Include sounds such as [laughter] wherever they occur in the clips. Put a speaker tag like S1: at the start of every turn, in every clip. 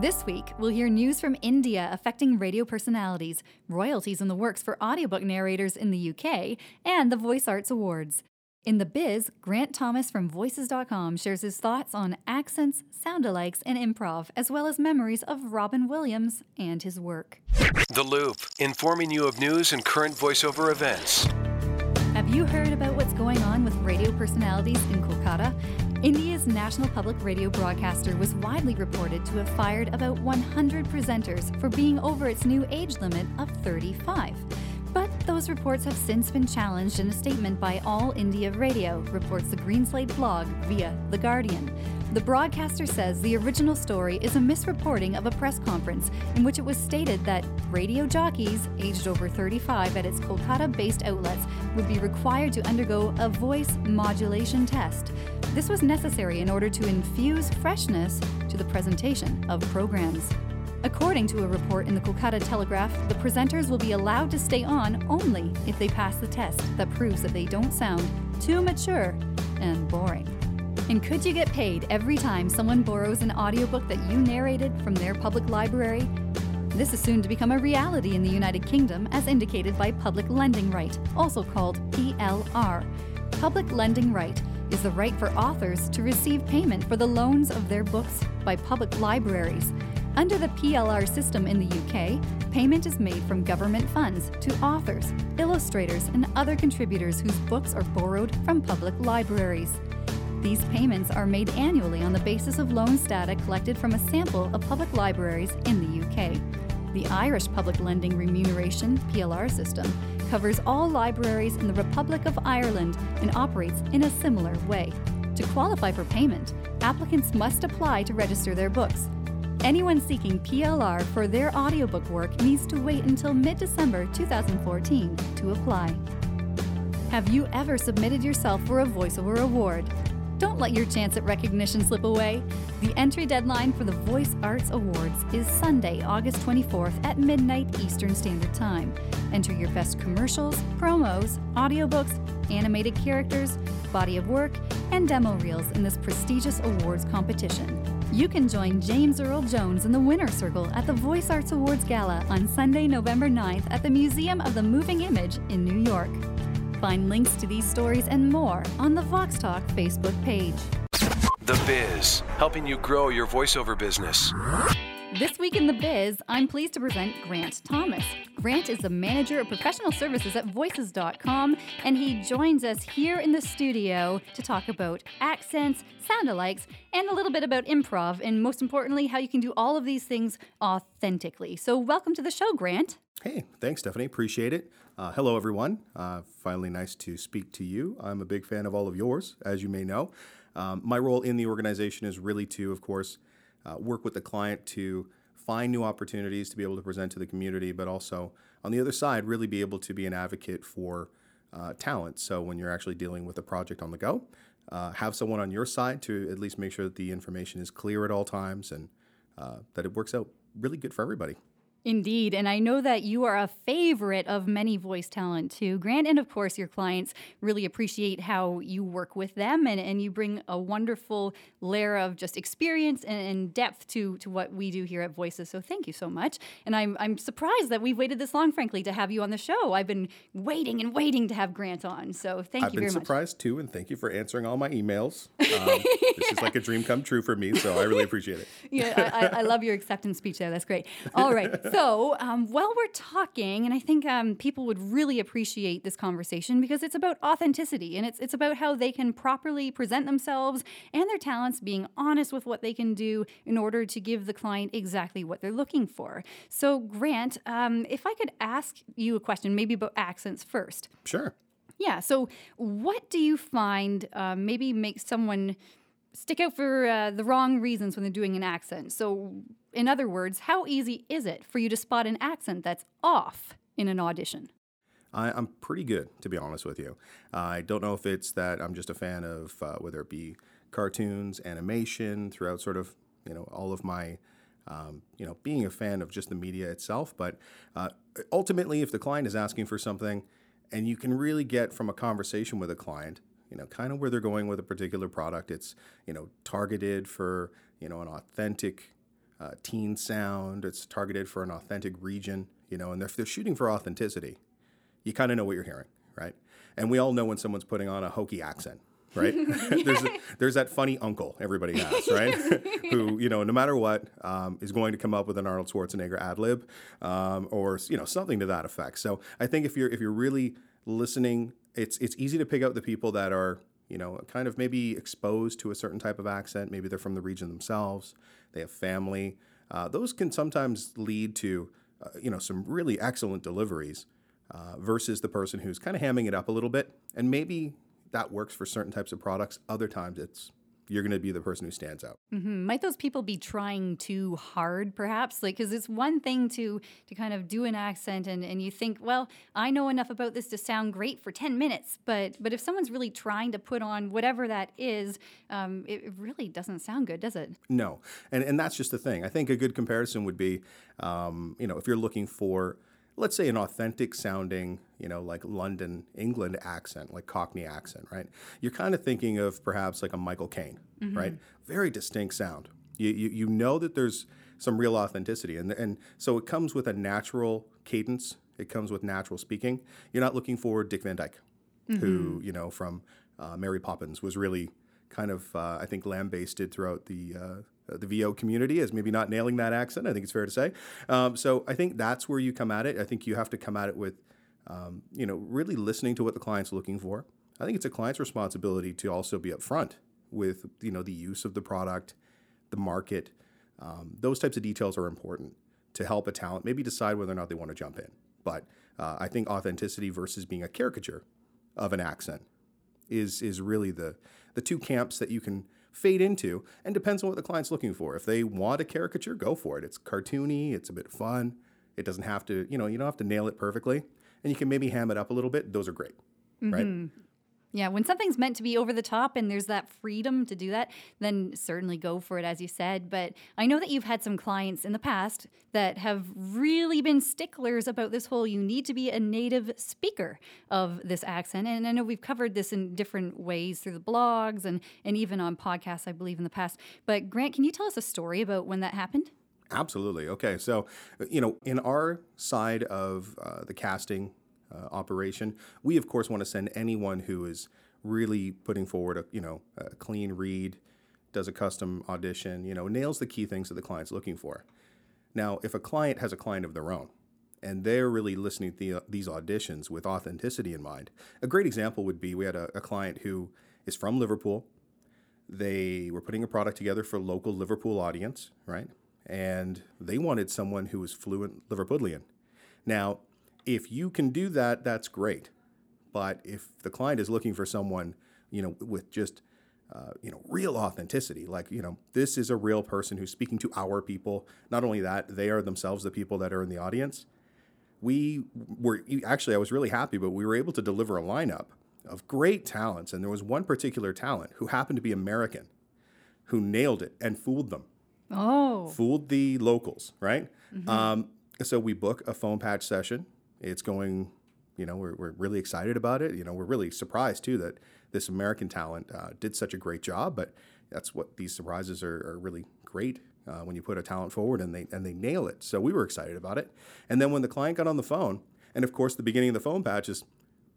S1: This week, we'll hear news from India affecting radio personalities, royalties in the works for audiobook narrators in the UK, and the Voice Arts Awards. In the biz, Grant Thomas from Voices.com shares his thoughts on accents, sound alikes, and improv, as well as memories of Robin Williams and his work.
S2: The Loop, informing you of news and current voiceover events.
S1: Have you heard about what's going on with radio personalities in Kolkata? India's national public radio broadcaster was widely reported to have fired about 100 presenters for being over its new age limit of 35. But those reports have since been challenged in a statement by All India Radio, reports the Greenslade blog via The Guardian. The broadcaster says the original story is a misreporting of a press conference in which it was stated that radio jockeys aged over 35 at its Kolkata based outlets would be required to undergo a voice modulation test. This was necessary in order to infuse freshness to the presentation of programs. According to a report in the Kolkata Telegraph, the presenters will be allowed to stay on only if they pass the test that proves that they don't sound too mature and boring. And could you get paid every time someone borrows an audiobook that you narrated from their public library? This is soon to become a reality in the United Kingdom, as indicated by Public Lending Right, also called PLR. Public Lending Right is the right for authors to receive payment for the loans of their books by public libraries. Under the PLR system in the UK, payment is made from government funds to authors, illustrators, and other contributors whose books are borrowed from public libraries. These payments are made annually on the basis of loans data collected from a sample of public libraries in the UK. The Irish Public Lending Remuneration PLR system covers all libraries in the Republic of Ireland and operates in a similar way. To qualify for payment, applicants must apply to register their books. Anyone seeking PLR for their audiobook work needs to wait until mid December 2014 to apply. Have you ever submitted yourself for a voiceover award? Don't let your chance at recognition slip away. The entry deadline for the Voice Arts Awards is Sunday, August 24th at midnight Eastern Standard Time. Enter your best commercials, promos, audiobooks, animated characters, body of work, and demo reels in this prestigious awards competition. You can join James Earl Jones in the winner circle at the Voice Arts Awards Gala on Sunday, November 9th at the Museum of the Moving Image in New York. Find links to these stories and more on the Vox Talk Facebook page.
S2: The Biz, helping you grow your voiceover business.
S1: This week in the biz, I'm pleased to present Grant Thomas. Grant is the manager of professional services at voices.com, and he joins us here in the studio to talk about accents, sound alikes, and a little bit about improv, and most importantly, how you can do all of these things authentically. So, welcome to the show, Grant.
S3: Hey, thanks, Stephanie. Appreciate it. Uh, hello, everyone. Uh, finally, nice to speak to you. I'm a big fan of all of yours, as you may know. Um, my role in the organization is really to, of course, uh, work with the client to find new opportunities to be able to present to the community, but also on the other side, really be able to be an advocate for uh, talent. So when you're actually dealing with a project on the go, uh, have someone on your side to at least make sure that the information is clear at all times and uh, that it works out really good for everybody.
S1: Indeed. And I know that you are a favorite of many voice talent too. Grant, and of course, your clients really appreciate how you work with them and, and you bring a wonderful layer of just experience and, and, depth to, to what we do here at Voices. So thank you so much. And I'm, I'm surprised that we've waited this long, frankly, to have you on the show. I've been waiting and waiting to have Grant on. So thank
S3: I've
S1: you very
S3: much. I've been surprised too, and thank you for answering all my emails. Um, this is like a dream come true for me, so I really appreciate it. [laughs]
S1: yeah, I, I love your acceptance speech there. That's great. All right. So, um, while we're talking, and I think um, people would really appreciate this conversation because it's about authenticity and it's, it's about how they can properly present themselves and their talents, being honest with what they can do in order to give the client exactly what they're looking for. So, Grant, um, if I could ask you a question, maybe about accents first.
S3: Sure.
S1: Yeah. So, what do you find uh, maybe makes someone stick out for uh, the wrong reasons when they're doing an accent? So, in other words, how easy is it for you to spot an accent that's off in an audition?
S3: I, am pretty good, to be honest with you. I don't know if it's that I'm just a fan of uh, whether it be cartoons, animation, throughout sort of you know all of my um, you know being a fan of just the media itself. But uh, ultimately, if the client is asking for something, and you can really get from a conversation with a client, you know, kind of where they're going with a particular product. It's you know targeted for you know an authentic uh, teen sound. It's targeted for an authentic region. You know, and if they're shooting for authenticity, you kind of know what you're hearing, right? And we all know when someone's putting on a hokey accent, right? [laughs] there's a, there's that funny uncle everybody has, [laughs] right? Who you know, no matter what, um, is going to come up with an Arnold Schwarzenegger ad lib, um, or you know something to that effect. So I think if you're if you're really listening, it's it's easy to pick out the people that are you know kind of maybe exposed to a certain type of accent. Maybe they're from the region themselves. They have family. Uh, those can sometimes lead to uh, you know some really excellent deliveries uh, versus the person who's kind of hamming it up a little bit. And maybe that works for certain types of products. Other times it's you're going to be the person who stands out.
S1: Mm-hmm. Might those people be trying too hard, perhaps? Like, because it's one thing to to kind of do an accent, and, and you think, well, I know enough about this to sound great for ten minutes, but but if someone's really trying to put on whatever that is, um, it really doesn't sound good, does it?
S3: No, and and that's just the thing. I think a good comparison would be, um, you know, if you're looking for let's say an authentic sounding, you know, like London, England accent, like Cockney accent, right? You're kind of thinking of perhaps like a Michael Caine, mm-hmm. right? Very distinct sound. You, you, you know that there's some real authenticity. And, and so it comes with a natural cadence, it comes with natural speaking. You're not looking for Dick Van Dyke, mm-hmm. who, you know, from uh, Mary Poppins was really kind of, uh, I think, lambasted throughout the uh, the VO community as maybe not nailing that accent. I think it's fair to say. Um, so I think that's where you come at it. I think you have to come at it with, um, you know, really listening to what the client's looking for. I think it's a client's responsibility to also be upfront with, you know, the use of the product, the market. Um, those types of details are important to help a talent maybe decide whether or not they want to jump in. But uh, I think authenticity versus being a caricature of an accent is is really the the two camps that you can fade into and depends on what the client's looking for. If they want a caricature, go for it. It's cartoony, it's a bit fun. It doesn't have to, you know, you don't have to nail it perfectly. And you can maybe ham it up a little bit. Those are great. Mm-hmm. Right?
S1: Yeah, when something's meant to be over the top and there's that freedom to do that, then certainly go for it, as you said. But I know that you've had some clients in the past that have really been sticklers about this whole you need to be a native speaker of this accent. And I know we've covered this in different ways through the blogs and, and even on podcasts, I believe, in the past. But Grant, can you tell us a story about when that happened?
S3: Absolutely. Okay. So, you know, in our side of uh, the casting uh, operation. We of course want to send anyone who is really putting forward a you know a clean read, does a custom audition, you know, nails the key things that the client's looking for. Now, if a client has a client of their own, and they're really listening to the, these auditions with authenticity in mind, a great example would be we had a, a client who is from Liverpool. They were putting a product together for local Liverpool audience, right? And they wanted someone who was fluent Liverpudlian. Now, if you can do that, that's great. But if the client is looking for someone, you know, with just uh, you know, real authenticity. Like, you know, this is a real person who's speaking to our people. Not only that, they are themselves the people that are in the audience. We were actually, I was really happy, but we were able to deliver a lineup of great talents. And there was one particular talent who happened to be American who nailed it and fooled them.
S1: Oh.
S3: Fooled the locals, right? Mm-hmm. Um, so we book a phone patch session it's going, you know, we're, we're really excited about it. You know, we're really surprised too that this American talent uh, did such a great job. But that's what these surprises are, are really great uh, when you put a talent forward and they and they nail it. So we were excited about it. And then when the client got on the phone, and of course the beginning of the phone patch is,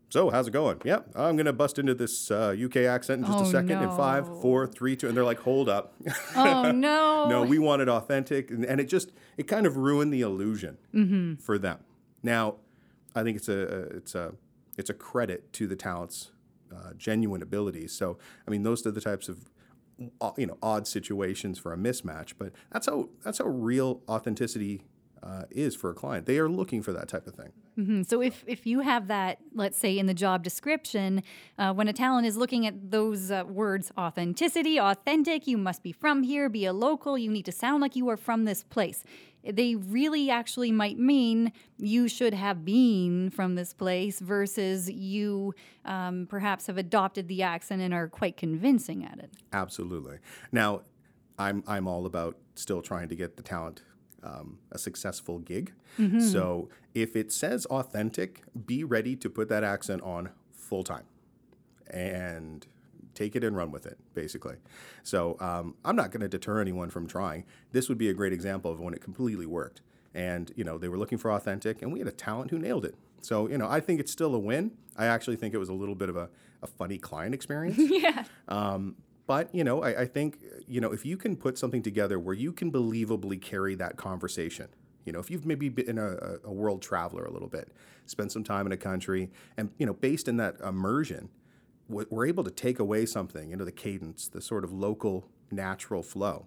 S3: so how's it going? Yep, I'm gonna bust into this uh, UK accent in just oh, a second. No. In five, four, three, two, and they're like, hold up.
S1: Oh [laughs] no.
S3: no, we want it authentic, and, and, it just it kind of ruined the illusion mm-hmm. for them. Now I think it's a, it's a it's a credit to the talent's uh, genuine abilities. So I mean, those are the types of uh, you know odd situations for a mismatch, but that's how that's how real authenticity uh, is for a client. They are looking for that type of thing.
S1: Mm-hmm. So if if you have that, let's say in the job description, uh, when a talent is looking at those uh, words, authenticity, authentic, you must be from here, be a local, you need to sound like you are from this place. They really actually might mean you should have been from this place versus you um, perhaps have adopted the accent and are quite convincing at it.
S3: Absolutely. Now, I'm I'm all about still trying to get the talent um, a successful gig. Mm-hmm. So if it says authentic, be ready to put that accent on full time, and take it and run with it, basically. So um, I'm not going to deter anyone from trying. This would be a great example of when it completely worked. And you know they were looking for authentic, and we had a talent who nailed it. So you know I think it's still a win. I actually think it was a little bit of a, a funny client experience. [laughs]
S1: yeah.
S3: Um, but you know I, I think you know if you can put something together where you can believably carry that conversation you know, if you've maybe been a, a, world traveler a little bit, spent some time in a country, and you know, based in that immersion, we're able to take away something into the cadence, the sort of local natural flow.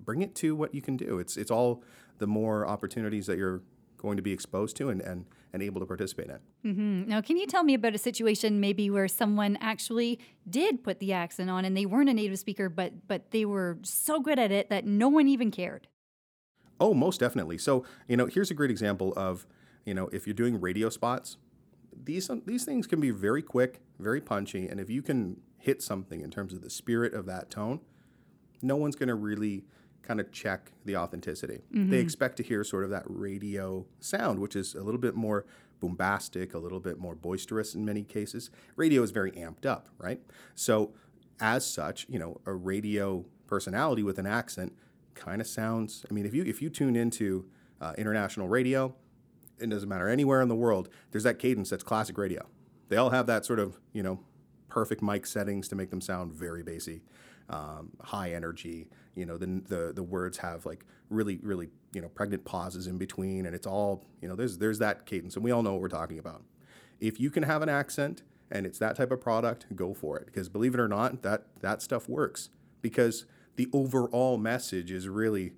S3: Bring it to what you can do. It's it's all the more opportunities that you're going to be exposed to and, and, and able to participate in.
S1: Mm-hmm. Now, can you tell me about a situation maybe where someone actually did put the accent on and they weren't a native speaker, but but they were so good at it that no one even cared?
S3: Oh, most definitely. So, you know, here's a great example of, you know, if you're doing radio spots, these these things can be very quick, very punchy, and if you can hit something in terms of the spirit of that tone, no one's going to really kind of check the authenticity. Mm-hmm. They expect to hear sort of that radio sound, which is a little bit more bombastic, a little bit more boisterous in many cases. Radio is very amped up, right? So, as such, you know, a radio personality with an accent kind of sounds. I mean, if you if you tune into uh, international radio, it doesn't matter anywhere in the world, there's that cadence that's classic radio. They all have that sort of, you know, perfect mic settings to make them sound very bassy, um, high energy. You know, the, the the words have like really really you know pregnant pauses in between, and it's all you know. There's there's that cadence, and we all know what we're talking about. If you can have an accent and it's that type of product, go for it. Because believe it or not, that that stuff works. Because the overall message is really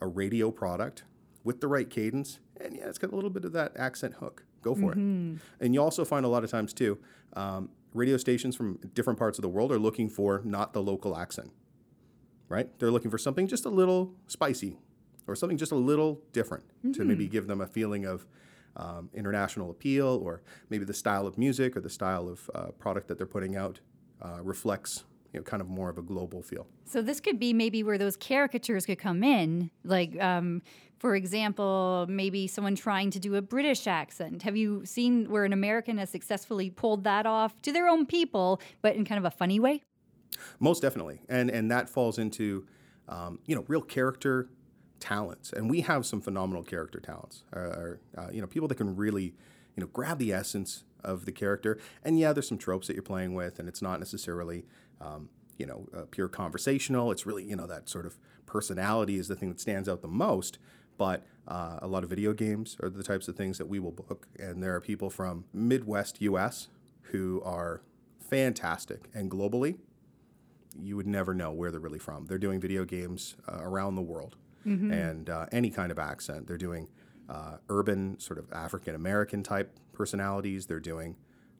S3: a radio product with the right cadence and yeah, it's got a little bit of that accent hook. Go for mm-hmm. it. And you also find a lot of times too, um, radio stations from different parts of the world are looking for not the local accent, right? They're looking for something just a little spicy or something just a little different mm-hmm. to maybe give them a feeling of um, international appeal or maybe the style of music or the style of uh, product that they're putting out uh, reflects you know, kind of more of a global feel.
S1: So this could be maybe where those caricatures could come in, like um, for example, maybe someone trying to do a British accent. Have you seen where an American has successfully pulled that off to their own people, but in kind of a funny way?
S3: Most definitely, and and that falls into um, you know real character talents, and we have some phenomenal character talents. Uh, uh, you know, people that can really you know grab the essence of the character. And yeah, there's some tropes that you're playing with, and it's not necessarily um, you know uh, pure conversational. It's really you know that sort of personality is the thing that stands out the most but uh, a lot of video games are the types of things that we will book. And there are people from Midwest US who are fantastic. And globally, you would never know where they're really from. They're doing video games uh, around the world mm-hmm. and uh, any kind of accent. They're doing uh, urban, sort of African American type personalities. They're doing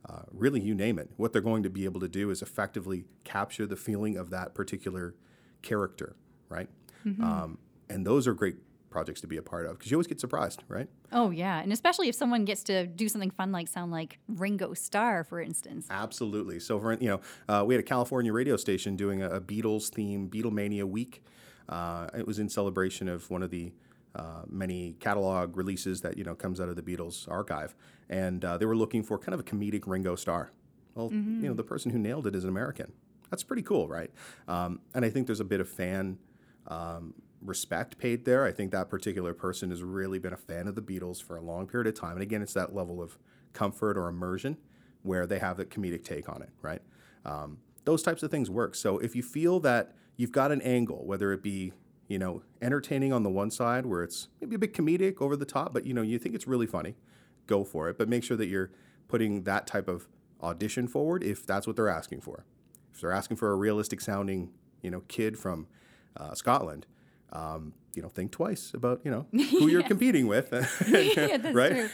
S3: uh, really, you name it. What they're going to be able to do is effectively capture the feeling of that particular character, right? Mm-hmm. Um, and those are great projects to be a part of because you always get surprised, right?
S1: Oh yeah, and especially if someone gets to do something fun like sound like Ringo Starr, for instance.
S3: Absolutely. So for you know, uh, we had a California radio station doing a, a Beatles theme Beatlemania week. Uh, it was in celebration of one of the uh, many catalog releases that you know comes out of the Beatles archive, and uh, they were looking for kind of a comedic Ringo Starr. Well, mm-hmm. you know, the person who nailed it is an American. That's pretty cool, right? Um, and I think there's a bit of fan um, respect paid there. I think that particular person has really been a fan of the Beatles for a long period of time. And again, it's that level of comfort or immersion where they have the comedic take on it, right? Um, those types of things work. So if you feel that you've got an angle, whether it be you know entertaining on the one side where it's maybe a bit comedic, over the top, but you know you think it's really funny, go for it. But make sure that you're putting that type of audition forward if that's what they're asking for. If they're asking for a realistic sounding, you know, kid from uh, Scotland, um, you know, think twice about you know [laughs] who you're competing with, [laughs] [laughs]
S1: yeah,
S3: right?
S1: True.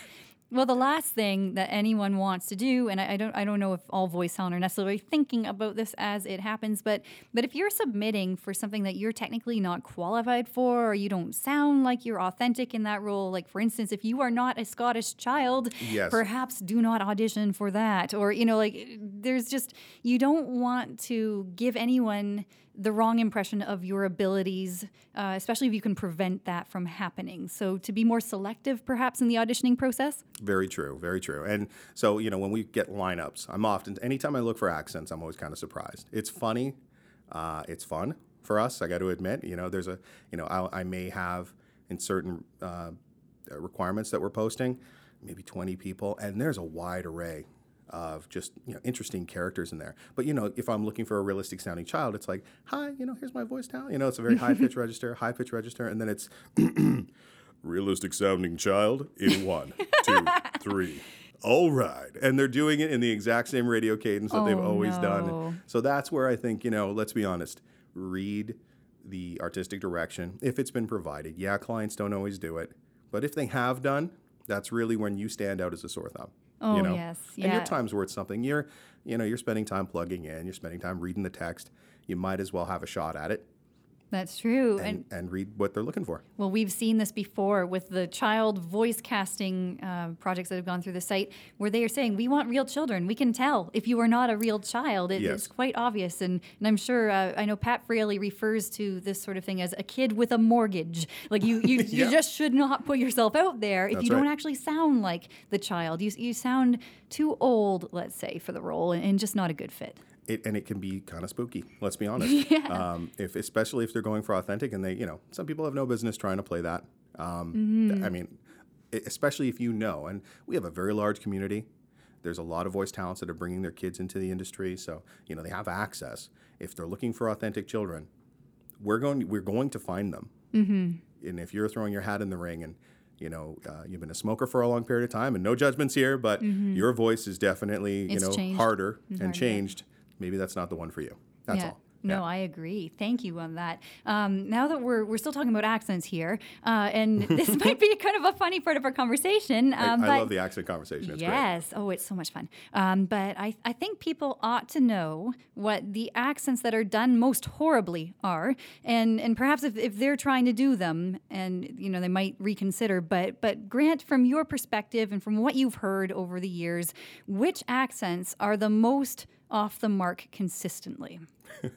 S1: Well, the last thing that anyone wants to do, and I, I, don't, I don't know if all voice talent are necessarily thinking about this as it happens, but but if you're submitting for something that you're technically not qualified for, or you don't sound like you're authentic in that role, like for instance, if you are not a Scottish child,
S3: Yes.
S1: perhaps do not audition for that, or you know, like there's just you don't want to give anyone the wrong impression of your abilities, uh, especially if you can prevent that from happening. So to be more selective, perhaps in the auditioning process.
S3: Very true, very true. And so, you know, when we get lineups, I'm often, anytime I look for accents, I'm always kind of surprised. It's funny, uh, it's fun for us, I got to admit. You know, there's a, you know, I'll, I may have in certain uh, requirements that we're posting, maybe 20 people, and there's a wide array of just you know interesting characters in there. But you know, if I'm looking for a realistic sounding child, it's like, hi, you know, here's my voice now. You know, it's a very high [laughs] pitch register, high pitch register, and then it's [clears throat] realistic sounding child in [laughs] one, two, three. All right. And they're doing it in the exact same radio cadence that they've
S1: Oh,
S3: always
S1: no.
S3: done. So that's where I think, you know, let's be honest, read the artistic direction if it's been provided. Yeah, clients don't always do it, but if they have done, that's really when you stand out as a sore thumb.
S1: Oh,
S3: you know?
S1: yes,
S3: And your time's worth something. You're, you know, you're spending time plugging in, you're spending time reading the text. You might as well have a shot at it
S1: That's true.
S3: and, and read what they're looking for.
S1: Well, we've seen this before with the child voice casting uh, projects that have gone through the site, where they are saying, "We want real children. We can tell if you are not a real child. It,
S3: Yes.
S1: It's quite obvious." And, and I'm sure uh, I know Pat Fraley refers to this sort of thing as a kid with a mortgage. Like you, you, [laughs]
S3: Yeah.
S1: you just should not put yourself out there if
S3: That's
S1: you don't actually sound like the child. You, you sound too old, let's say, for the role, and, and just not a good fit.
S3: It, and it can be kind of spooky. Let's be honest. [laughs] Um, if especially if they're going for authentic, and they, you know, some people have no business trying to play that. Um, th- I mean, especially if you know, and we have a very large community. There's a lot of voice talents that are bringing their kids into the industry, so you know they have access. If they're looking for authentic children, we're going we're going to find them. Mm-hmm. And if you're throwing your hat in the ring and you know uh, you've been a smoker for a long period of time, and no judgments here, but your voice is definitely you
S1: It's
S3: know
S1: changed.
S3: harder and
S1: harder,
S3: changed. Maybe that's not the one for you. That's
S1: yeah.
S3: all.
S1: No, I agree. Thank you on that. Um, now that we're, we're still talking about accents here, uh, and [laughs] this might be kind of a funny part of our conversation.
S3: I,
S1: Um,
S3: I
S1: but
S3: love the accent conversation. It's great.
S1: yes. Oh, it's so much fun. Um, but I, I think people ought to know what the accents that are done most horribly are, and and perhaps if, if they're trying to do them, and you know they might reconsider. But but Grant, from your perspective and from what you've heard over the years, which accents are the most off the mark consistently? [laughs]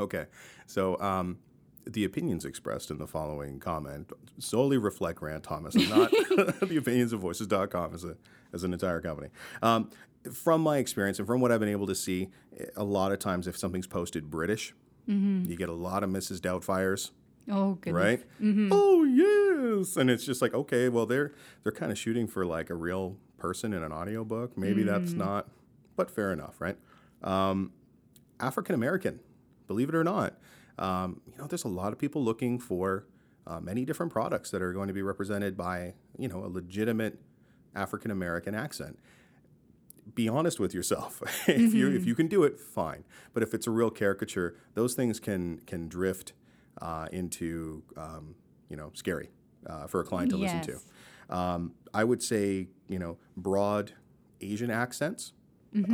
S3: Okay. So um, the opinions expressed in the following comment solely reflect Grant Thomas and not [laughs] [laughs] the opinions of voices.com as, a, as an entire company. Um, from my experience and from what I've been able to see, a lot of times if something's posted British, you get a lot of Mrs. Doubtfires.
S1: Oh, goodness.
S3: right? Oh yes, and it's just like okay, well they're they're kind of shooting for like a real person in an audiobook. Maybe that's not, but fair enough, right? Um, African American, believe it or not, um, you know, there's a lot of people looking for uh, many different products that are going to be represented by you know a legitimate African American accent be honest with yourself. [laughs] if you if you can do it, fine. But if it's a real caricature, those things can can drift uh, into um, you know scary uh, for a client to listen to. Um, I would say you know broad Asian accents.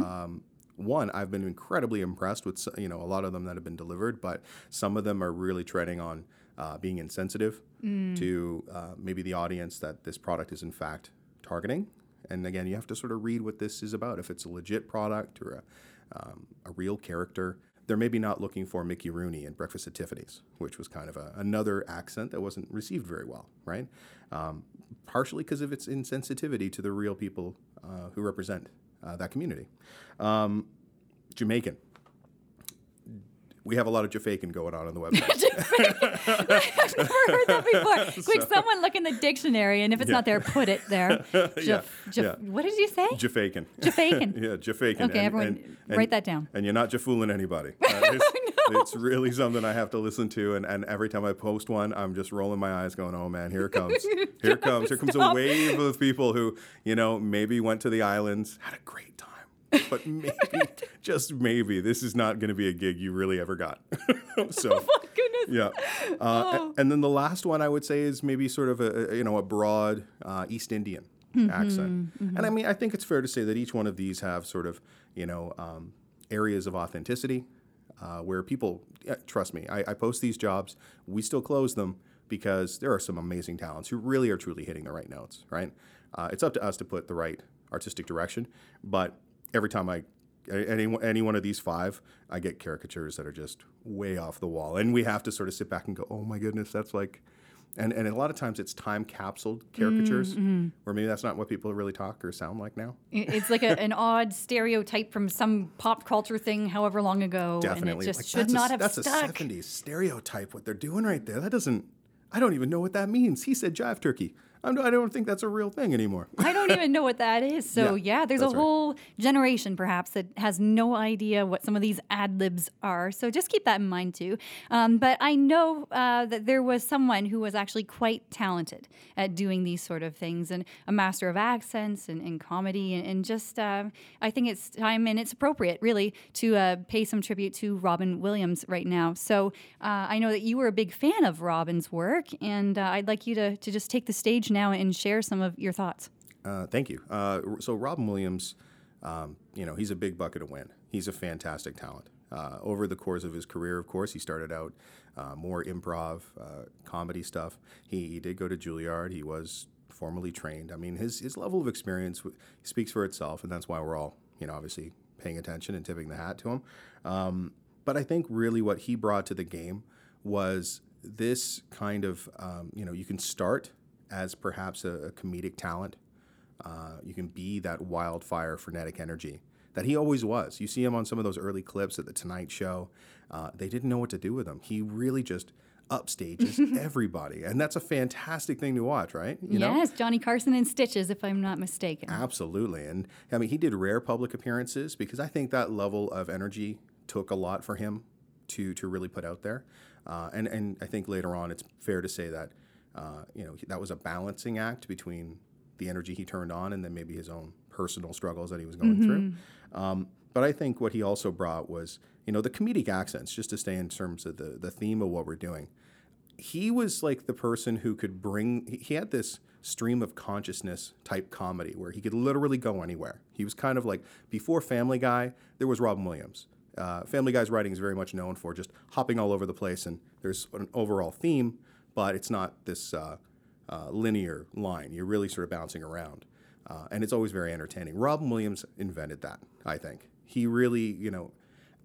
S3: Um, one, I've been incredibly impressed with you know a lot of them that have been delivered, but some of them are really treading on uh, being insensitive to uh, maybe the audience that this product is in fact targeting. And again, you have to sort of read what this is about. If it's a legit product or a, um, a real character, they're maybe not looking for Mickey Rooney in Breakfast at Tiffany's, which was kind of a, another accent that wasn't received very well, right? Um, partially because of its insensitivity to the real people uh, who represent uh, that community. Um, Jamaican. We have a lot of Jafaican going on on the website. [laughs] [laughs]
S1: I've never heard that before. [laughs] Quick, someone look in the dictionary, and if it's not there, put it there. Jaf-
S3: Yeah,
S1: Jaf-
S3: yeah.
S1: What did you say?
S3: Jafaican.
S1: Jafaican.
S3: yeah, Jafaican.
S1: Okay, everyone, write that down.
S3: And you're not Jafooling anybody. Uh, it's, really something I have to listen to. And, and every time I post one, I'm just rolling my eyes going, oh man, here it comes. [laughs] Here it comes. Here comes a wave of people who, you know, maybe went to the islands, had a great time. But [laughs] maybe, just maybe, this is not going to be a gig you really ever got. [laughs] so,
S1: Oh, goodness.
S3: yeah. Uh,
S1: Oh.
S3: And then the last one I would say is maybe sort of a, a you know a broad uh, East Indian. accent. And I mean, I think it's fair to say that each one of these have sort of, you know, um, areas of authenticity uh, where people, yeah, trust me, I, I post these jobs, we still close them because there are some amazing talents who really are truly hitting the right notes, right? Uh, it's up to us to put the right artistic direction, but every time I any any one of these five, I get caricatures that are just way off the wall, and we have to sort of sit back and go, "Oh my goodness, that's like," and and a lot of times it's time capsuled caricatures,
S1: Mm-hmm.
S3: or maybe that's not what people really talk or sound like now.
S1: It's like a, an [laughs] odd stereotype from some pop culture thing, however long ago,
S3: Definitely,
S1: and it just
S3: Like,
S1: should not
S3: a,
S1: have
S3: that's
S1: stuck.
S3: a '70s stereotype. What they're doing right there, that doesn't. I don't even know what that means. He said jive turkey. I'm, I don't think that's a real thing anymore. [laughs]
S1: I don't even know what that is. So
S3: Yeah,
S1: yeah, there's a
S3: right.
S1: whole generation perhaps that has no idea what some of these ad libs are. So just keep that in mind too. Um, but I know uh, that there was someone who was actually quite talented at doing these sort of things and a master of accents and, and comedy and, and just uh, I think it's time and it's appropriate really to uh, pay some tribute to Robin Williams right now. So uh, I know that you were a big fan of Robin's work, and uh, I'd like you to to just take the stage now and share some of your thoughts.
S3: Uh, thank you. Uh, so Robin Williams, um, you know, he's a big bucket of win. He's a fantastic talent. Uh, over the course of his career, of course, he started out uh, more improv, uh, comedy stuff. He, he did go to Juilliard. He was formally trained. I mean, his his level of experience speaks for itself, and that's why we're all, you know, obviously paying attention and tipping the hat to him. Um, but I think really what he brought to the game was this kind of, um, you know, you can start as perhaps a, a comedic talent. Uh, you can be that wildfire, frenetic energy that he always was. You see him on some of those early clips at the Tonight Show. Uh, they didn't know what to do with him. He really just upstages [laughs] everybody, and that's a fantastic thing to watch, right? You know?
S1: yes, Johnny Carson in Stitches, if I'm not mistaken.
S3: Absolutely. And I mean, he did rare public appearances because I think that level of energy took a lot for him to, to really put out there. Uh, and, and I think later on, it's fair to say that, uh, you know, that was a balancing act between the energy he turned on and then maybe his own personal struggles that he was going through. Um, but I think what he also brought was, you know, the comedic accents, just to stay in terms of the, the theme of what we're doing. He was like the person who could bring he- he had this stream of consciousness type comedy where he could literally go anywhere. He was kind of like before family guy there was robin williams. Uh, family guy's writing is very much known for just hopping all over the place and there's an overall theme but it's not this uh, uh, linear line you're really sort of bouncing around uh, and it's always very entertaining robin williams invented that i think he really you know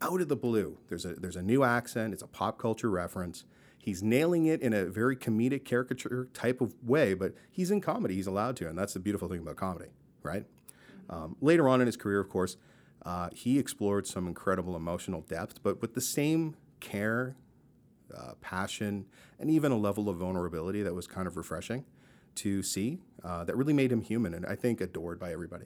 S3: out of the blue. There's a there's a new accent. It's a pop culture reference. He's nailing it in a very comedic caricature type of way, but he's in comedy. He's allowed to, and that's the beautiful thing about comedy, right? Um, later on in his career, of course, uh, he explored some incredible emotional depth, but with the same care, uh, passion, and even a level of vulnerability that was kind of refreshing to see. Uh, that really made him human, and I think adored by everybody.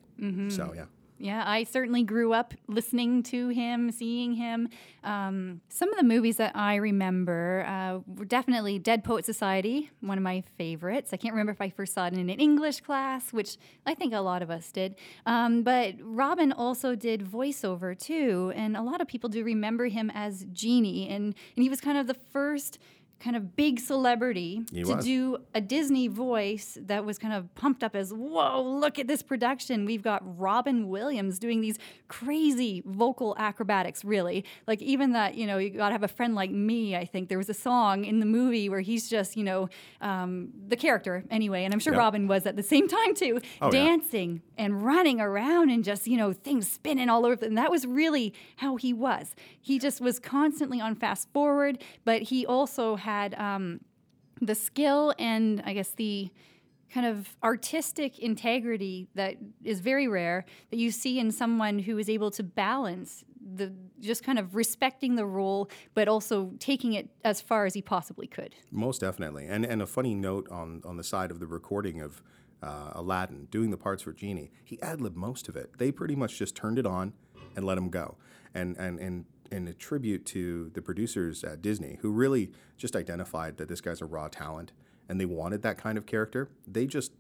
S3: So yeah.
S1: Yeah, I certainly grew up listening to him, seeing him. Um, some of the movies that I remember uh, were definitely Dead Poet Society, one of my favorites. I can't remember if I first saw it in an English class, which I think a lot of us did. Um, but Robin also did voiceover too, and a lot of people do remember him as Genie, and, and he was kind of the first kind of big celebrity
S3: He
S1: to
S3: was.
S1: do a Disney voice that was kind of pumped up as, whoa, look at this production. We've got Robin Williams doing these crazy vocal acrobatics, really. Like, even that, you know, you gotta have a friend like me, I think. There was a song in the movie where he's just, you know, um, the character anyway, and I'm sure
S3: Yep.
S1: Robin was at the same [laughs] time too,
S3: Oh, yeah.
S1: dancing and running around and just, you know, things spinning all over. And that was really how he was. He just was constantly on fast forward, but he also had um, the skill and I guess the kind of artistic integrity that is very rare that you see in someone who is able to balance the just kind of respecting the role but also taking it as far as he possibly could.
S3: Most definitely. And and a funny note on on the side of the recording of uh, Aladdin doing the parts for Genie, he ad libbed most of it. They pretty much just turned it on and let him go. And and and in a tribute to the producers at Disney, who really just identified that this guy's a raw talent and they wanted that kind of character, they just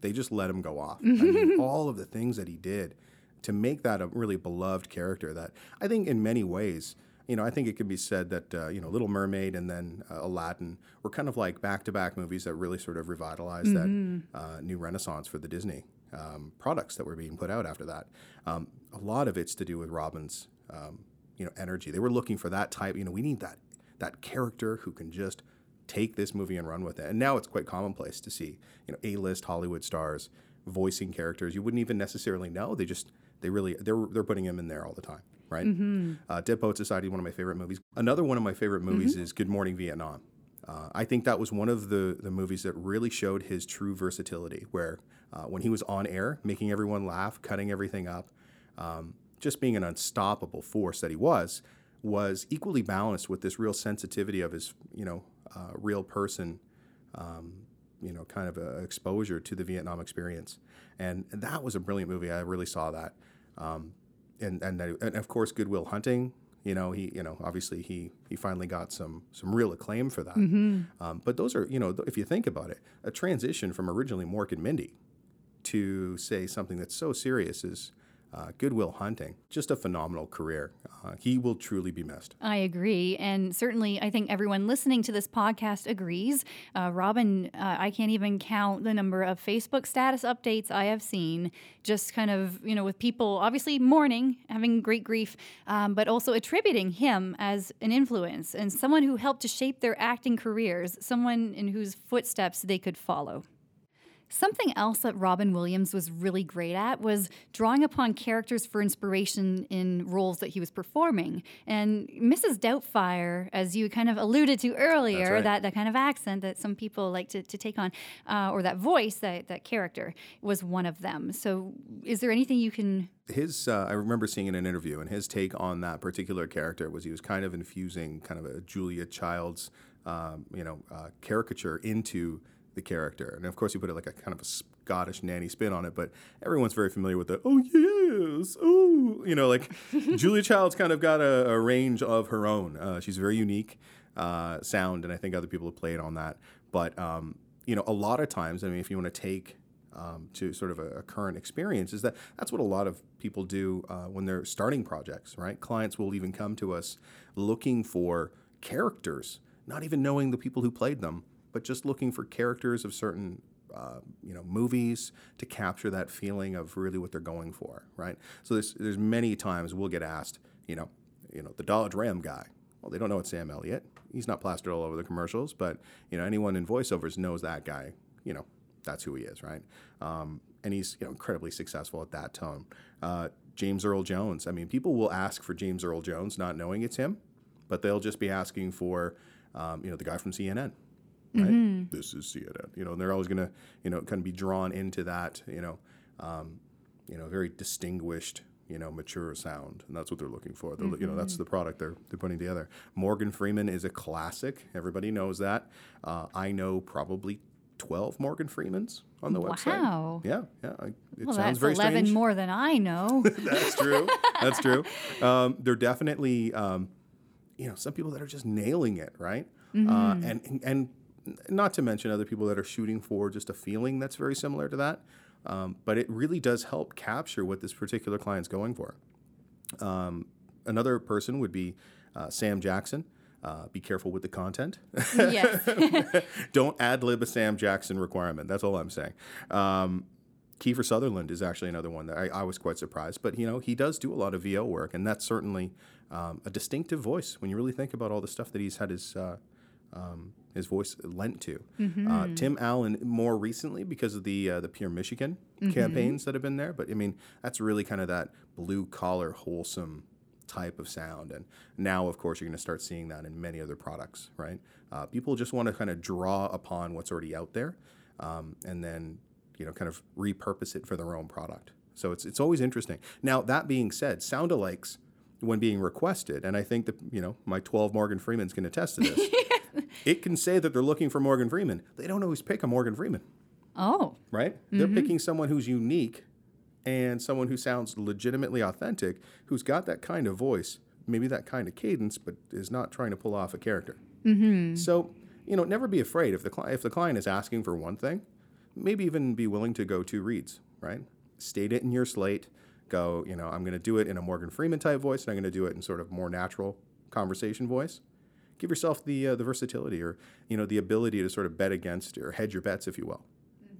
S3: they just let him go off. I mean, [laughs] all of the things that he did to make that a really beloved character that I think in many ways, you know, I think it could be said that, uh, you know, Little Mermaid and then uh, Aladdin were kind of like back to back movies that really sort of revitalized that uh, new renaissance for the Disney um, products that were being put out after that. Um, a lot of it's to do with Robin's, um, you know, energy. They were looking for that type. You know, we need that that character who can just take this movie and run with it. And now it's quite commonplace to see, you know, A-list Hollywood stars voicing characters you wouldn't even necessarily know. They just they really they're they're putting him in there all the time, right? Mm-hmm. Uh, Dead Poet Society, one of my favorite movies. Another one of my favorite movies mm-hmm. is Good Morning Vietnam. Uh, I think that was one of the the movies that really showed his true versatility. Where uh, when he was on air, making everyone laugh, cutting everything up, um, just being an unstoppable force that he was, was equally balanced with this real sensitivity of his you know uh, real person. Um, you know, kind of a exposure to the Vietnam experience, and, and that was a brilliant movie. I really saw that, um, and and and of course, Good Will Hunting. You know, he you know obviously he he finally got some some real acclaim for that. Mm-hmm. Um, but those are you know if you think about it, a transition from originally Mork and Mindy to say something that's so serious is uh, Good Will Hunting, just a phenomenal career. Uh, he will truly be missed.
S1: I agree. And certainly, I think everyone listening to this podcast agrees. Uh, Robin, uh, I can't even count the number of Facebook status updates I have seen, just kind of, you know, with people obviously mourning, having great grief, um, but also attributing him as an influence and someone who helped to shape their acting careers, someone in whose footsteps they could follow. Something else that Robin Williams was really great at was drawing upon characters for inspiration in roles that he was performing. And Mrs. Doubtfire, as you kind of alluded to earlier, right. that, that kind of accent that some people like to, to take on, uh, or that voice, that, that character, was one of them. So, is there anything you can
S3: his uh, I remember seeing in an interview, and his take on that particular character was he was kind of infusing kind of a Julia Childs, um, you know, uh, caricature into the character. And of course, you put it like a kind of a Scottish nanny spin on it, but everyone's very familiar with the, oh, yes, oh, you know, like [laughs] Julia Child's kind of got a, a range of her own. Uh, she's very unique uh, sound, and I think other people have played on that. But, um, you know, a lot of times, I mean, if you want to take um, to sort of a, a, current experience is that that's what a lot of people do uh, when they're starting projects, right? Clients will even come to us looking for characters, not even knowing the people who played them, but just looking for characters of certain uh, you know movies to capture that feeling of really what they're going for, right? So there's there's many times we'll get asked, you know, you know the Dodge Ram guy. Well, they don't know it's Sam Elliott. He's not plastered all over the commercials, but you know anyone in voiceovers knows that guy. You know that's who he is, right? Um, and he's you know incredibly successful at that tone. Uh, James Earl Jones. I mean, people will ask for James Earl Jones, not knowing it's him, but they'll just be asking for um, you know the guy from CNN right? Mm-hmm. This is CNN. You know, and they're always going to, you know, kind of be drawn into that, you know, um, you know, very distinguished, you know, mature sound, and that's what they're looking for. They're, mm-hmm. You know, that's mm-hmm. the product they're they're putting together. Morgan Freeman is a classic. Everybody knows that. Uh, I know probably 12 Morgan Freemans on the website.
S1: Wow.
S3: Yeah, yeah.
S1: It well, sounds very 11 strange. more than I know. [laughs]
S3: that's true. That's true. [laughs] Um, they're definitely, um, you know, some people that are just nailing it, right? Mm-hmm. Uh, and and not to mention other people that are shooting for just a feeling that's very similar to that. Um, but it really does help capture what this particular client's going for. Um, another person would be uh, Sam Jackson. Uh, be careful with the content. Yes. [laughs] Don't ad lib a Sam Jackson requirement. That's all I'm saying. Um, Kiefer Sutherland is actually another one that I, I, was quite surprised. But you know, he does do a lot of VO work, and that's certainly um, a distinctive voice when you really think about all the stuff that he's had his uh, um, his voice lent to. Mm-hmm. Uh, Tim Allen more recently because of the uh, the Pure Michigan mm-hmm. campaigns that have been there. But I mean, that's really kind of that blue collar, wholesome type of sound. And now, of course, you're going to start seeing that in many other products, right? Uh, people just want to kind of draw upon what's already out there, um, and then you know, kind of repurpose it for their own product. So it's it's always interesting. Now that being said, sound alikes when being requested, and I think that you know my 12 Morgan Freemans can attest to this. [laughs] [laughs] it can say that they're looking for Morgan Freeman. They don't always pick a Morgan Freeman.
S1: Oh.
S3: Right? Mm-hmm. They're picking someone who's unique and someone who sounds legitimately authentic, who's got that kind of voice, maybe that kind of cadence, but is not trying to pull off a character. Mm-hmm. So, you know, never be afraid if the cli- if the client is asking for one thing, maybe even be willing to go two reads, right? State it in your slate. Go, you know, I'm going to do it in a Morgan Freeman type voice, and I'm going to do it in sort of more natural conversation voice give yourself the uh, the versatility or you know the ability to sort of bet against or hedge your bets, if you will.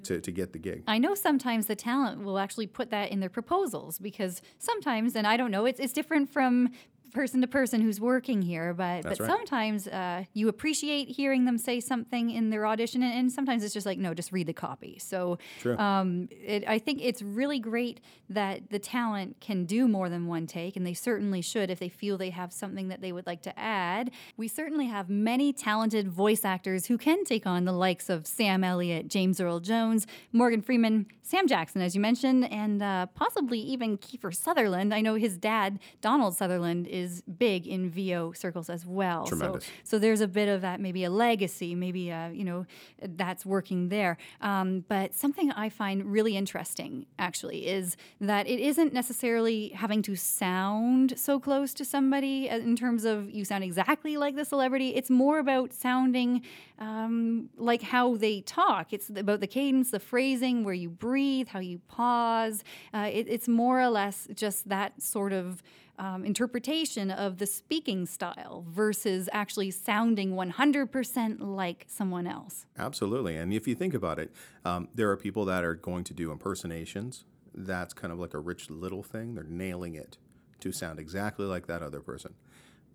S3: to, to get the gig.
S1: I know sometimes the talent will actually put that in their proposals because sometimes, and I don't know, it's, it's different from person to person who's working here, but
S3: That's
S1: but
S3: right.
S1: sometimes uh, you appreciate hearing them say something in their audition, and, and sometimes it's just like, no, just read the copy. So um, it, I think it's really great that the talent can do more than one take, and they certainly should if they feel they have something that they would like to add. We certainly have many talented voice actors who can take on the likes of Sam Elliott, James Earl Jones, Morgan Freeman, Sam Jackson, as you mentioned, and uh, possibly even Kiefer Sutherland. I know his dad, Donald Sutherland, is big in VO circles as well.
S3: Tremendous.
S1: So, so there's a bit of that, maybe a legacy, maybe uh, you know that's working there. Um, but something I find really interesting, actually, is that it isn't necessarily having to sound so close to somebody uh, in terms of you sound exactly like the celebrity. It's more about sounding um, like how they talk. It's about the cadence, the phrasing, where you breathe, how you pause. Uh, it, it's more or less just that sort of um, interpretation of the speaking style versus actually sounding 100% like someone else.
S3: Absolutely. And if you think about it, um, there are people that are going to do impersonations. That's kind of like a Rich Little thing. They're nailing it to sound exactly like that other person.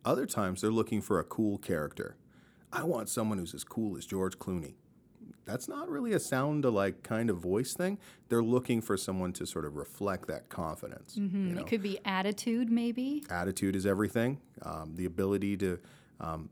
S3: Other times, they're looking for a cool character. I want someone who's as cool as George Clooney. That's not really a sound alike kind of voice thing. They're looking for someone to sort of reflect that confidence. you know?
S1: It could be attitude, maybe.
S3: attitude is everything. Um, the ability to, um,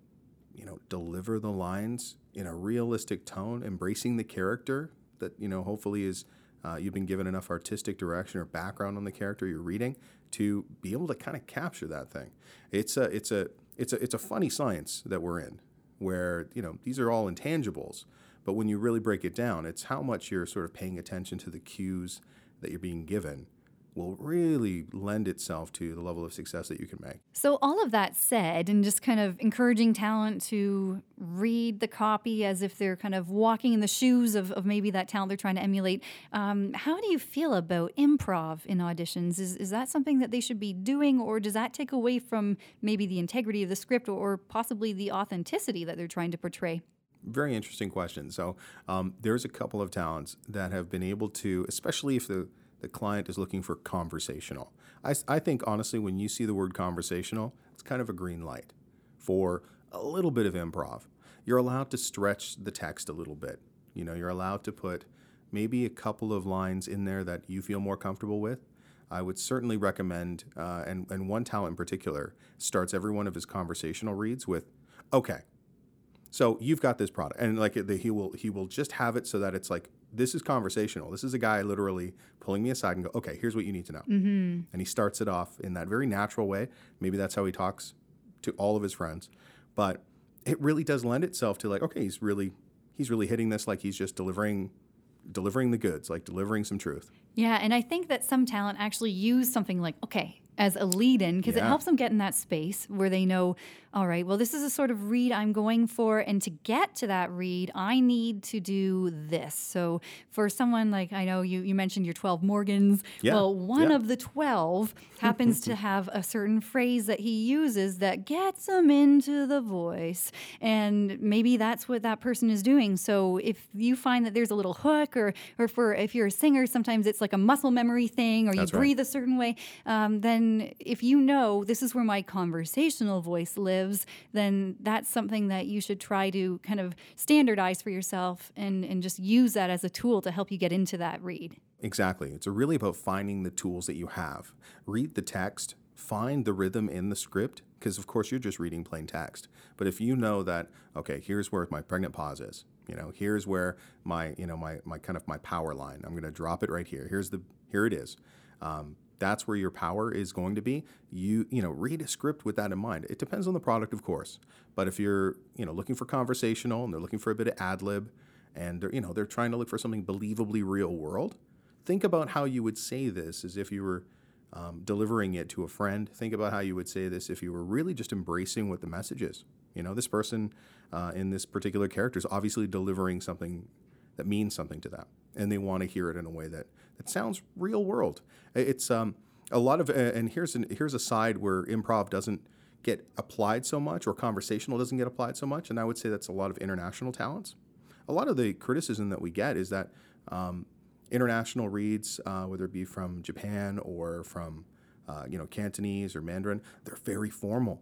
S3: you know, deliver the lines in a realistic tone, embracing the character that you know hopefully is uh, you've been given enough artistic direction or background on the character you're reading to be able to kind of capture that thing. It's a it's a it's a it's a funny science that we're in, where you know these are all intangibles, but when you really break it down, it's how much you're sort of paying attention to the cues that you're being given will really lend itself to the level of success that you can make.
S1: So, all of that said, and just kind of encouraging talent to read the copy as if they're kind of walking in the shoes of, of maybe that talent they're trying to emulate, um, how do you feel about improv in auditions? Is, is that something that they should be doing, or does that take away from maybe the integrity of the script or possibly the authenticity that they're trying to portray?
S3: Very interesting question. So, um, there's a couple of talents that have been able to, especially if the, the client is looking for conversational. I, I think, honestly, when you see the word conversational, it's kind of a green light for a little bit of improv. You're allowed to stretch the text a little bit. You know, you're allowed to put maybe a couple of lines in there that you feel more comfortable with. I would certainly recommend, uh, and, and one talent in particular starts every one of his conversational reads with, okay, so you've got this product, and like the, he will he will just have it so that it's like this is conversational. This is a guy literally pulling me aside and go, okay, here's what you need to know. Mm-hmm. And he starts it off in that very natural way. Maybe that's how he talks to all of his friends, but it really does lend itself to like, okay, he's really he's really hitting this like he's just delivering delivering the goods, like delivering some truth.
S1: Yeah, and I think that some talent actually use something like, okay, as a lead in because it helps them get in that space where they know, all right, well, this is a sort of read I'm going for. And to get to that read, I need to do this. So for someone like, I know you, you mentioned your 12 Morgans.
S3: Yeah,
S1: Well, one
S3: yeah.
S1: of the 12 [laughs] happens to have a certain phrase that he uses that gets him into the voice. And maybe that's what that person is doing. So if you find that there's a little hook or, or for if you're a singer, sometimes it's like a muscle memory thing or you
S3: That's right.
S1: breathe a certain way, um, then if you know this is where my conversational voice lives, then that's something that you should try to kind of standardize for yourself and, and just use that as a tool to help you get into that read.
S3: Exactly. It's really about finding the tools that you have. Read the text, find the rhythm in the script, because of course you're just reading plain text. But if you know that, okay, here's where my pregnant pause is. You know, here's where my, you know, my, my kind of my power line. I'm going to drop it right here. Here's the, here it is. Um, that's where your power is going to be. You, you know, read a script with that in mind. It depends on the product, of course. But if you're, you know, looking for conversational and they're looking for a bit of ad lib, and they're, you know, they're trying to look for something believably real world, think about how you would say this as if you were um, delivering it to a friend. Think about how you would say this if you were really just embracing what the message is. You know, this person uh, in this particular character is obviously delivering something that means something to them, and they want to hear it in a way that that sounds real world. It's um, a lot of, and here's an, here's a side where improv doesn't get applied so much, or conversational doesn't get applied so much, and I would say that's a lot of international talents. A lot of the criticism that we get is that Um, international reads, uh, whether it be from Japan or from uh, you know Cantonese or Mandarin, they're very formal,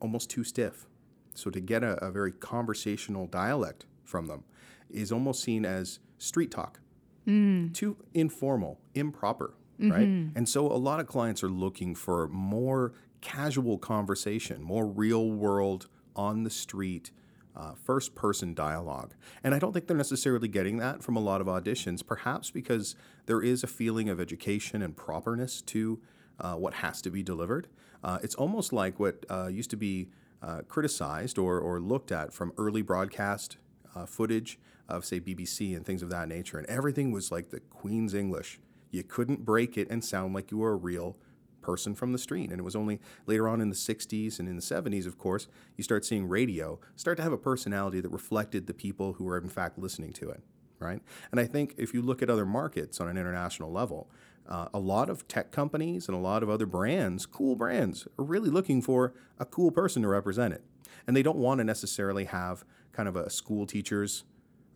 S3: almost too stiff. So to get a, a very conversational dialect from them is almost seen as street talk, mm. too informal, improper, mm-hmm. right? And so a lot of clients are looking for more casual conversation, more real world, on the street, uh, first person dialogue. And I don't think they're necessarily getting that from a lot of auditions, perhaps because there is a feeling of education and properness to uh, what has to be delivered. Uh, it's almost like what uh, used to be uh, criticized or, or looked at from early broadcast uh, footage of, say, BBC and things of that nature. And everything was like the Queen's English. You couldn't break it and sound like you were a real person from the street. And it was only later on in the 60s and in the 70s, of course, you start seeing radio start to have a personality that reflected the people who were, in fact, listening to it, right? And I think if you look at other markets on an international level, uh, a lot of tech companies and a lot of other brands, cool brands, are really looking for a cool person to represent it. And they don't want to necessarily have kind of a school teacher's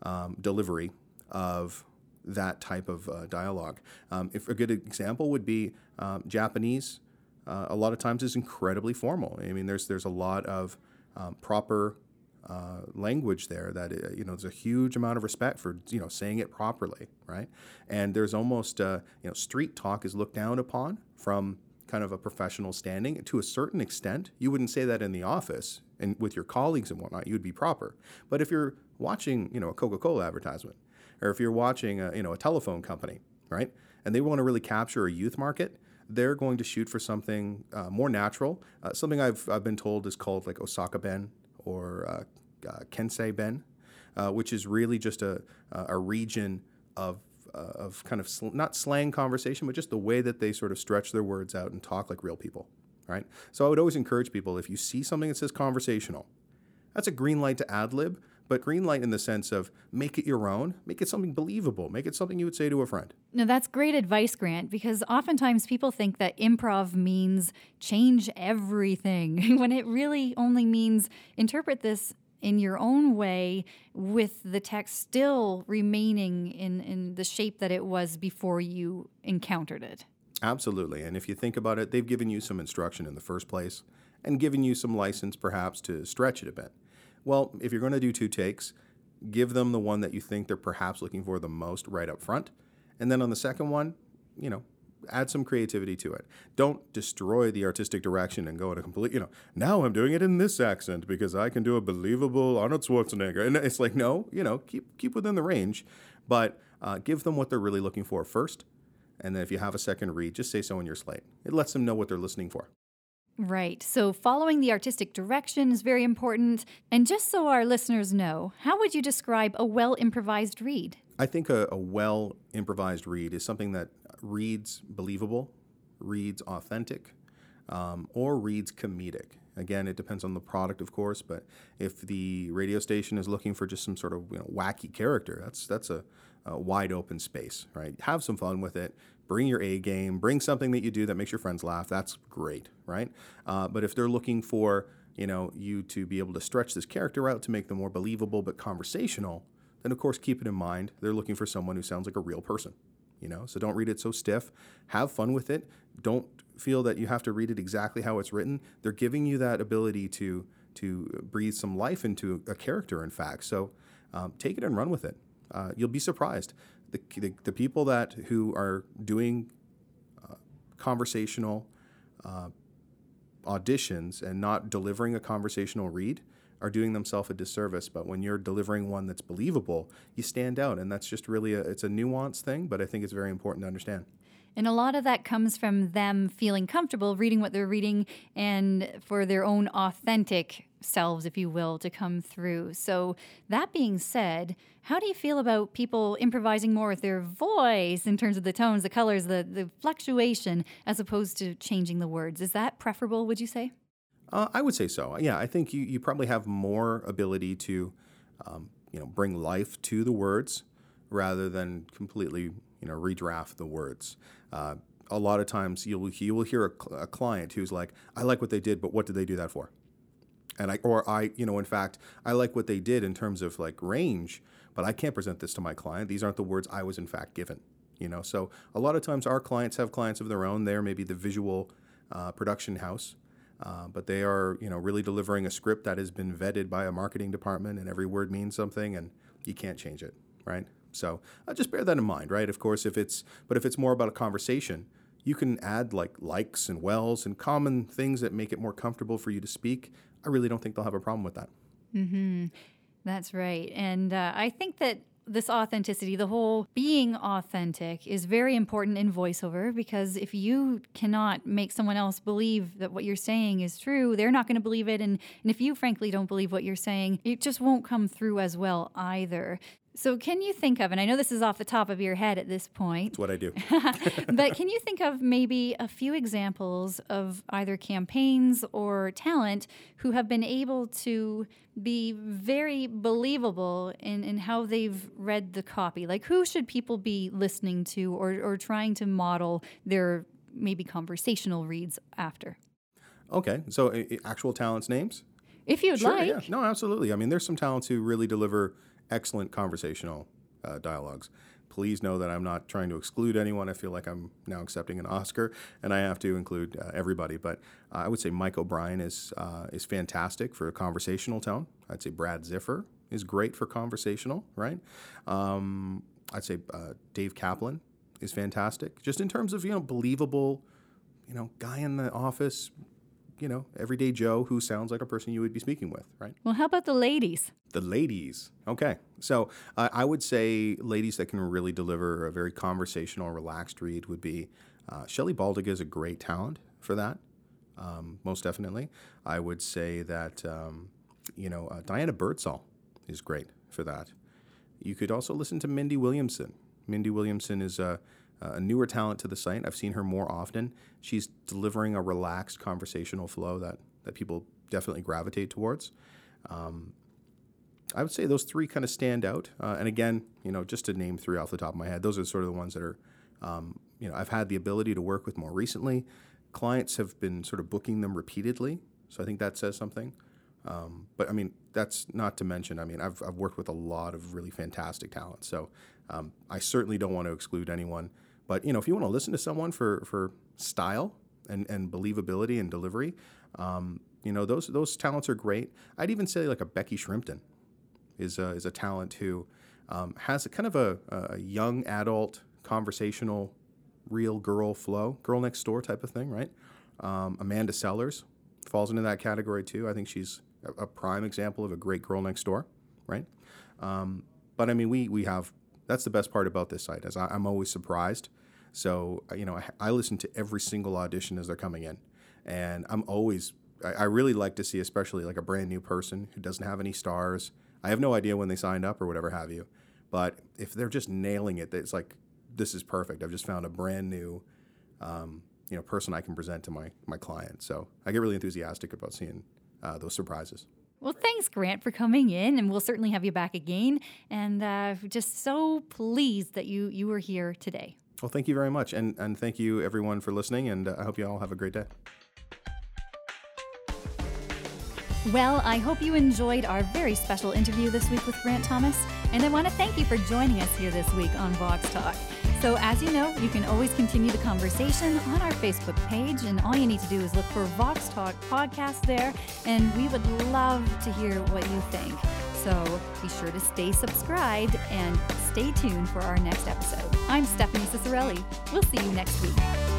S3: um, delivery of that type of uh, dialogue. Um, if a good example would be um, Japanese, uh, a lot of times is incredibly formal. I mean, there's there's a lot of um, proper uh, language there that uh, you know there's a huge amount of respect for you know saying it properly, right? And there's almost uh, you know street talk is looked down upon from kind of a professional standing to a certain extent. You wouldn't say that in the office and with your colleagues and whatnot. You would be proper, but if you're watching you know a Coca-Cola advertisement or if you're watching a, you know a telephone company, right, and they want to really capture a youth market, they're going to shoot for something uh, more natural. Uh, something I've, I've been told is called like Osaka Ben or uh, uh Kansai Ben, uh, which is really just a, a region of uh, of kind of sl- not slang conversation, but just the way that they sort of stretch their words out and talk like real people, right? So I would always encourage people if you see something that says conversational, that's a green light to ad lib, but green light in the sense of make it your own, make it something believable, make it something you would say to a friend.
S1: No, that's great advice, Grant, because oftentimes people think that improv means change everything [laughs] when it really only means interpret this in your own way with the text still remaining in, in the shape that it was before you encountered it.
S3: Absolutely. And if you think about it, they've given you some instruction in the first place and given you some license perhaps to stretch it a bit. Well, if you're going to do two takes, give them the one that you think they're perhaps looking for the most right up front. And then on the second one, you know, add some creativity to it. Don't destroy the artistic direction and go in a complete, you know, now I'm doing it in this accent because I can do a believable Arnold Schwarzenegger. And it's like, no, you know, keep keep within the range, but uh, give them what they're really looking for first. And then if you have a second read, just say so in your slate. It lets them know what they're listening for.
S1: Right. So following the artistic direction is very important. And just so our listeners know, how would you describe a well improvised read?
S3: I think a, a well improvised read is something that reads believable, reads authentic, um, or reads comedic. Again, it depends on the product, of course, but if the radio station is looking for just some sort of you know, wacky character, that's that's a, a wide open space, right? Have some fun with it bring your A game, bring something that you do that makes your friends laugh. That's great, right? Uh, but if they're looking for you know you to be able to stretch this character out to make them more believable but conversational, then of course keep it in mind. They're looking for someone who sounds like a real person. You know, so don't read it so stiff. Have fun with it. Don't feel that you have to read it exactly how it's written. They're giving you that ability to to breathe some life into a character. In fact, so um, take it and run with it. Uh, you'll be surprised the, the, the people that who are doing uh, conversational uh, auditions and not delivering a conversational read are doing themselves a disservice. But when you're delivering one that's believable, you stand out, and that's just really a it's a nuanced thing. But I think it's very important to understand.
S1: And a lot of that comes from them feeling comfortable reading what they're reading and for their own authentic selves, if you will, to come through. So, that being said, how do you feel about people improvising more with their voice in terms of the tones, the colors, the, the fluctuation, as opposed to changing the words? Is that preferable, would you say?
S3: Uh, I would say so. Yeah, I think you, you probably have more ability to, um, you know, bring life to the words rather than completely, you know, redraft the words. Uh, a lot of times you'll you will hear a, a client who's like, "I like what they did, but what did they do that for?" And I or I, you know, in fact, I like what they did in terms of like range, but I can't present this to my client. These aren't the words I was in fact given. You know, so a lot of times our clients have clients of their own. They're maybe the visual uh, production house, uh, but they are you know really delivering a script that has been vetted by a marketing department, and every word means something, and you can't change it, right? So uh, just bear that in mind, right? Of course, if it's but if it's more about a conversation, you can add like likes and wells and common things that make it more comfortable for you to speak. I really don't think they'll have a problem with that.
S1: Mm-hmm. That's right. And uh, I think that this authenticity, the whole being authentic, is very important in voiceover because if you cannot make someone else believe that what you're saying is true, they're not going to believe it. And, and if you, frankly, don't believe what you're saying, it just won't come through as well either. So, can you think of, and I know this is off the top of your head at this point.
S3: That's what I do. [laughs]
S1: but can you think of maybe a few examples of either campaigns or talent who have been able to be very believable in, in how they've read the copy? Like, who should people be listening to or, or trying to model their maybe conversational reads after?
S3: Okay, so uh, actual talents' names?
S1: If you'd
S3: sure,
S1: like.
S3: Yeah. No, absolutely. I mean, there's some talents who really deliver excellent conversational uh, dialogues. Please know that I'm not trying to exclude anyone. I feel like I'm now accepting an Oscar, and I have to include uh, everybody. But uh, I would say Mike O'Brien is uh, is fantastic for a conversational tone. I'd say Brad Ziffer is great for conversational, right? Um, I'd say uh, Dave Kaplan is fantastic, just in terms of you know believable, you know, guy in the office you know, everyday Joe who sounds like a person you would be speaking with, right?
S1: Well, how about the ladies?
S3: The ladies. Okay. So uh, I would say ladies that can really deliver a very conversational, relaxed read would be uh, Shelley Baldiga is a great talent for that, um, most definitely. I would say that, um, you know, uh, Diana Birdsall is great for that. You could also listen to Mindy Williamson. Mindy Williamson is a a newer talent to the site. I've seen her more often. She's delivering a relaxed conversational flow that, that people definitely gravitate towards. Um, I would say those three kind of stand out. Uh, and again, you know, just to name three off the top of my head, those are sort of the ones that are, um, you know, I've had the ability to work with more recently. Clients have been sort of booking them repeatedly, so I think that says something. Um, but I mean, that's not to mention. I mean, I've, I've worked with a lot of really fantastic talent, so um, I certainly don't want to exclude anyone. But you know, if you want to listen to someone for for style and, and believability and delivery, um, you know, those those talents are great. I'd even say like a Becky Shrimpton is a, is a talent who um, has a kind of a, a young adult conversational, real girl flow, girl next door type of thing, right? Um, Amanda Sellers falls into that category too. I think she's a, prime example of a great girl next door, right? Um, but I mean, we we have that's the best part about this site, is I, am always surprised so, uh, you know, I, I, listen to every single audition as they're coming in. And I'm always, I, I, really like to see, especially like a brand new person who doesn't have any stars. I have no idea when they signed up or whatever have you. But if they're just nailing it, it's like, this is perfect. I've just found a brand new, um, you know, person I can present to my, my client. So I get really enthusiastic about seeing uh, those surprises.
S1: Well, thanks, Grant, for coming in, and we'll certainly have you back again. And uh, just so pleased that you you were here today.
S3: Well, thank you very much. And, and thank you, everyone, for listening. And uh, I hope you all have a great day.
S1: Well, I hope you enjoyed our very special interview this week with Grant Thomas. And I want to thank you for joining us here this week on Vox Talk. So, as you know, you can always continue the conversation on our Facebook page, and all you need to do is look for Vox Talk podcast there, and we would love to hear what you think. So, be sure to stay subscribed and stay tuned for our next episode. I'm Stephanie Ciccarelli. We'll see you next week.